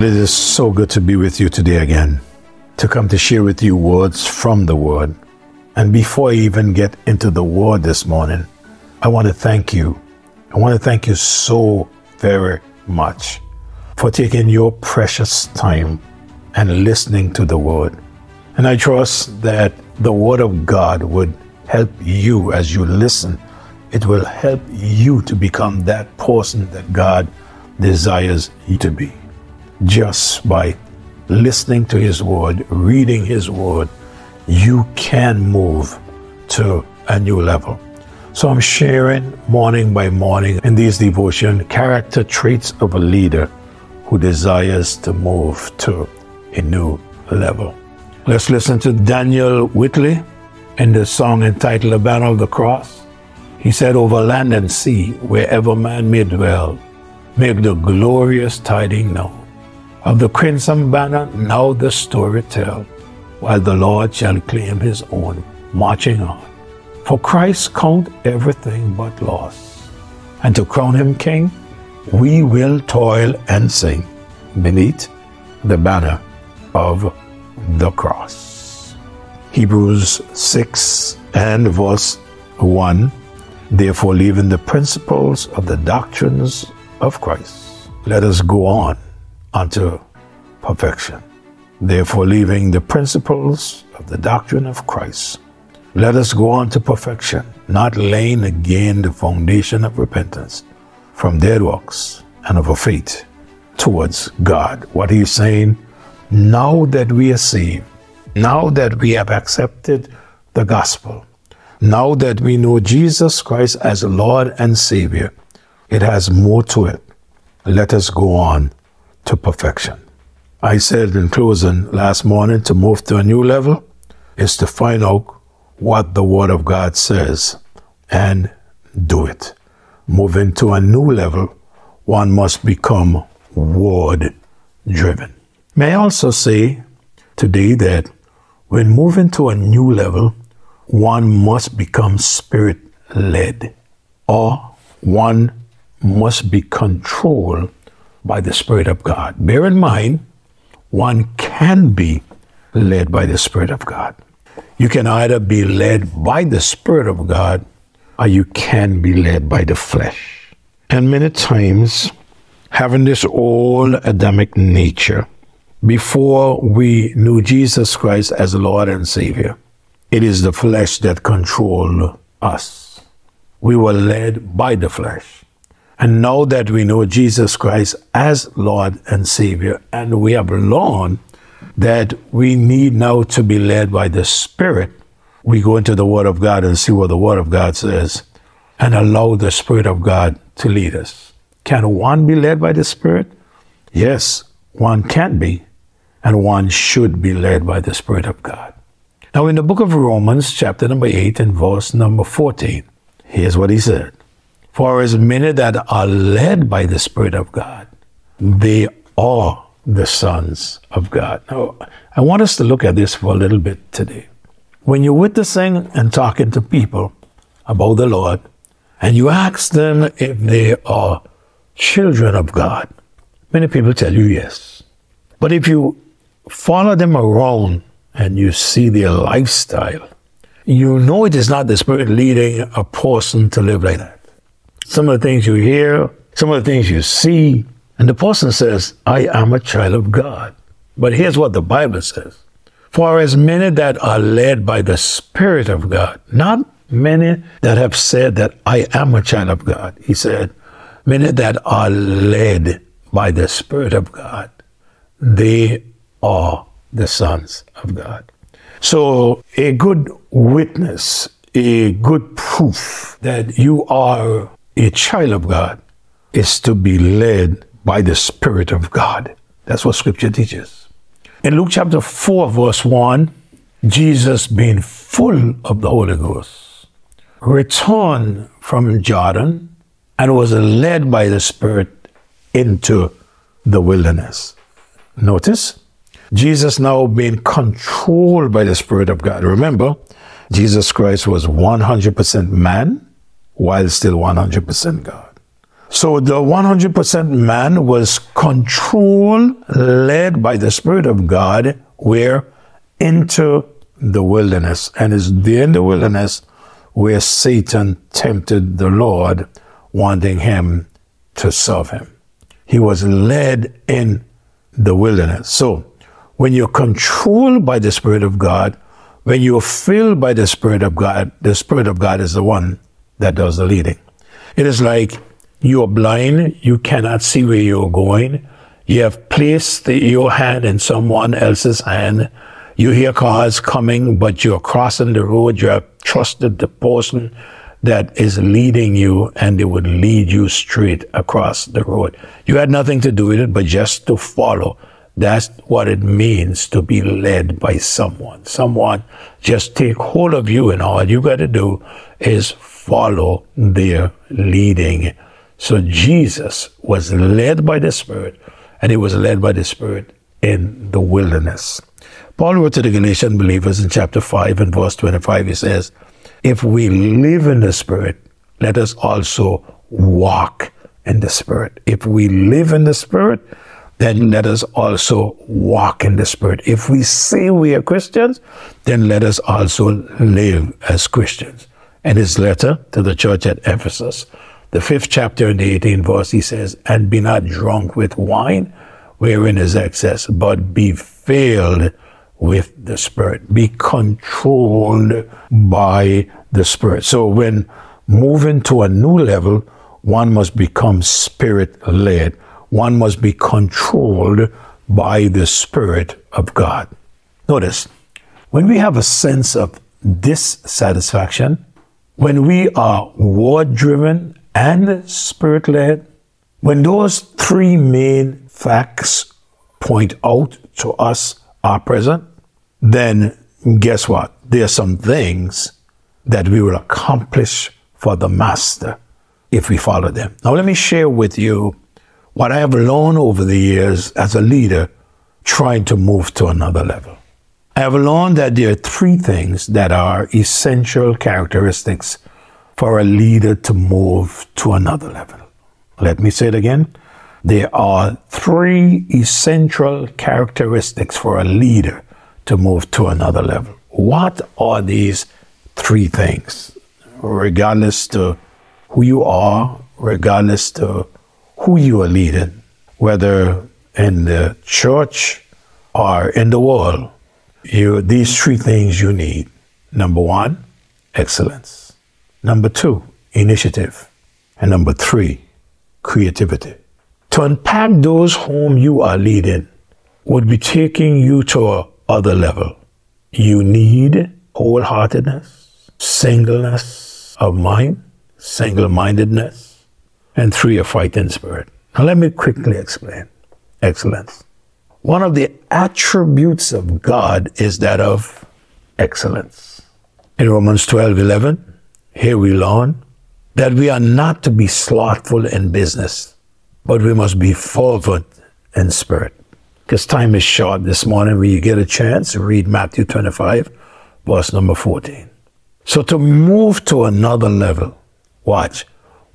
It is so good to be with you today again, to come to share with you words from the Word. And before I even get into the Word this morning, I want to thank you. I want to thank you so very much for taking your precious time and listening to the Word. And I trust that the Word of God would help you as you listen. It will help you to become that person that God desires you to be just by listening to His Word, reading His Word, you can move to a new level. So I'm sharing morning by morning in these devotion character traits of a leader who desires to move to a new level. Let's listen to Daniel Whittle in the song entitled The Banner of the Cross. He said, Over land and sea, wherever man may dwell, make the glorious tiding known of the crimson banner, now the story tell, while the Lord shall claim his own, marching on. For Christ count everything but loss. And to crown him king, we will toil and sing beneath the banner of the cross. Hebrews 6 and verse 1 Therefore, leaving the principles of the doctrines of Christ, let us go on unto perfection. Therefore, leaving the principles of the doctrine of Christ, let us go on to perfection, not laying again the foundation of repentance from dead works and of a faith towards God. What he's saying, now that we are saved, now that we have accepted the gospel, now that we know Jesus Christ as Lord and Savior, it has more to it. Let us go on to perfection. I said in closing last morning to move to a new level is to find out what the Word of God says and do it. Moving to a new level, one must become Word driven. May I also say today that when moving to a new level, one must become spirit led or one must be controlled by the Spirit of God. Bear in mind, one can be led by the Spirit of God. You can either be led by the Spirit of God or you can be led by the flesh. And many times, having this old Adamic nature, before we knew Jesus Christ as Lord and Savior, it is the flesh that controlled us. We were led by the flesh. And now that we know Jesus Christ as Lord and Savior, and we have learned that we need now to be led by the Spirit, we go into the Word of God and see what the Word of God says and allow the Spirit of God to lead us. Can one be led by the Spirit? Yes, one can be, and one should be led by the Spirit of God. Now, in the book of Romans, chapter number 8 and verse number 14, here's what he said. For as many that are led by the Spirit of God, they are the sons of God. Now, I want us to look at this for a little bit today. When you're witnessing and talking to people about the Lord, and you ask them if they are children of God, many people tell you yes. But if you follow them around and you see their lifestyle, you know it is not the Spirit leading a person to live like that some of the things you hear, some of the things you see. And the person says, I am a child of God. But here's what the Bible says For as many that are led by the Spirit of God, not many that have said that I am a child of God. He said, many that are led by the Spirit of God, they are the sons of God. So a good witness, a good proof that you are a child of God is to be led by the Spirit of God. That's what Scripture teaches. In Luke chapter 4, verse 1, Jesus, being full of the Holy Ghost, returned from Jordan and was led by the Spirit into the wilderness. Notice, Jesus now being controlled by the Spirit of God. Remember, Jesus Christ was 100% man while still 100% God. So the 100% man was controlled, led by the Spirit of God, where into the wilderness. And it's there in the wilderness where Satan tempted the Lord, wanting him to serve him. He was led in the wilderness. So when you're controlled by the Spirit of God, when you're filled by the Spirit of God, the Spirit of God is the one that does the leading. It is like you are blind, you cannot see where you're going. You have placed the, your hand in someone else's hand. You hear cars coming, but you're crossing the road. You have trusted the person that is leading you, and they would lead you straight across the road. You had nothing to do with it, but just to follow. That's what it means to be led by someone. Someone just take hold of you, and all you got to do is follow their leading. So Jesus was led by the Spirit, and he was led by the Spirit in the wilderness. Paul wrote to the Galatian believers in chapter 5 and verse 25, he says, If we live in the Spirit, let us also walk in the Spirit. If we live in the Spirit, then let us also walk in the Spirit. If we say we are Christians, then let us also live as Christians. In his letter to the church at Ephesus, the fifth chapter in the 18th verse, he says, And be not drunk with wine, wherein is excess, but be filled with the Spirit. Be controlled by the Spirit. So when moving to a new level, one must become Spirit led. One must be controlled by the Spirit of God. Notice, when we have a sense of dissatisfaction, when we are word driven and spirit led, when those three main facts point out to us are present, then guess what? There are some things that we will accomplish for the Master if we follow them. Now, let me share with you what I have learned over the years as a leader trying to move to another level. I have learned that there are three things that are essential characteristics for a leader to move to another level. Let me say it again. There are three essential characteristics for a leader to move to another level. What are these three things? Regardless to who you are, regardless to who you are leading, whether in the church or in the world, you these three things you need. Number one, excellence. Number two, initiative. And number three, creativity. To unpack those whom you are leading would be taking you to another level. You need wholeheartedness, singleness of mind, single mindedness, and three, a fighting spirit. Now, let me quickly explain excellence. One of the attributes of God is that of excellence. In Romans 12 11, here we learn that we are not to be slothful in business, but we must be fervent in spirit. Because time is short this morning, when you get a chance, read Matthew 25, verse number 14. So to move to another level, watch,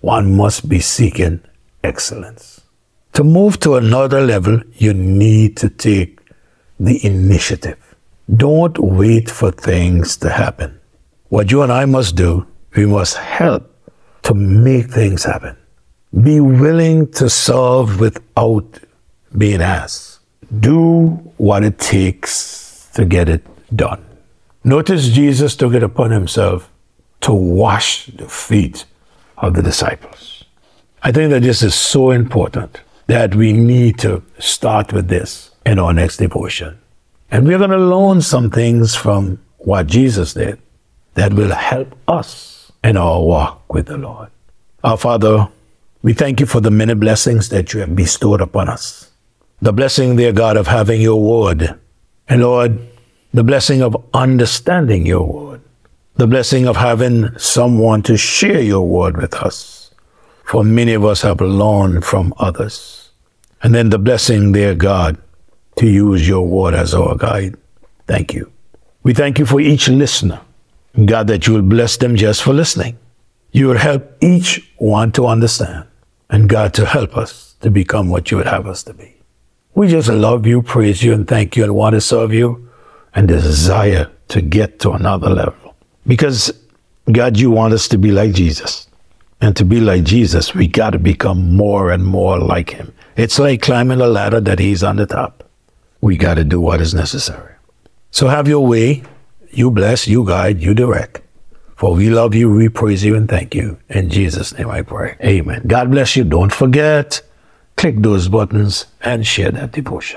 one must be seeking excellence. To move to another level, you need to take the initiative. Don't wait for things to happen. What you and I must do we must help to make things happen. Be willing to serve without being asked. Do what it takes to get it done. Notice Jesus took it upon himself to wash the feet of the disciples. I think that this is so important that we need to start with this in our next devotion. And we're going to learn some things from what Jesus did that will help us in our walk with the Lord. Our Father, we thank you for the many blessings that you have bestowed upon us. The blessing, dear God, of having your word. And Lord, the blessing of understanding your word. The blessing of having someone to share your word with us. For many of us have learned from others. And then the blessing, dear God, to use your word as our guide. Thank you. We thank you for each listener. God, that you will bless them just for listening. You will help each one to understand and God to help us to become what you would have us to be. We just love you, praise you, and thank you and want to serve you and desire to get to another level. Because God, you want us to be like Jesus. And to be like Jesus, we got to become more and more like him. It's like climbing a ladder that he's on the top. We got to do what is necessary. So have your way. You bless, you guide, you direct. For we love you, we praise you, and thank you. In Jesus' name I pray. Amen. God bless you. Don't forget, click those buttons and share that devotion.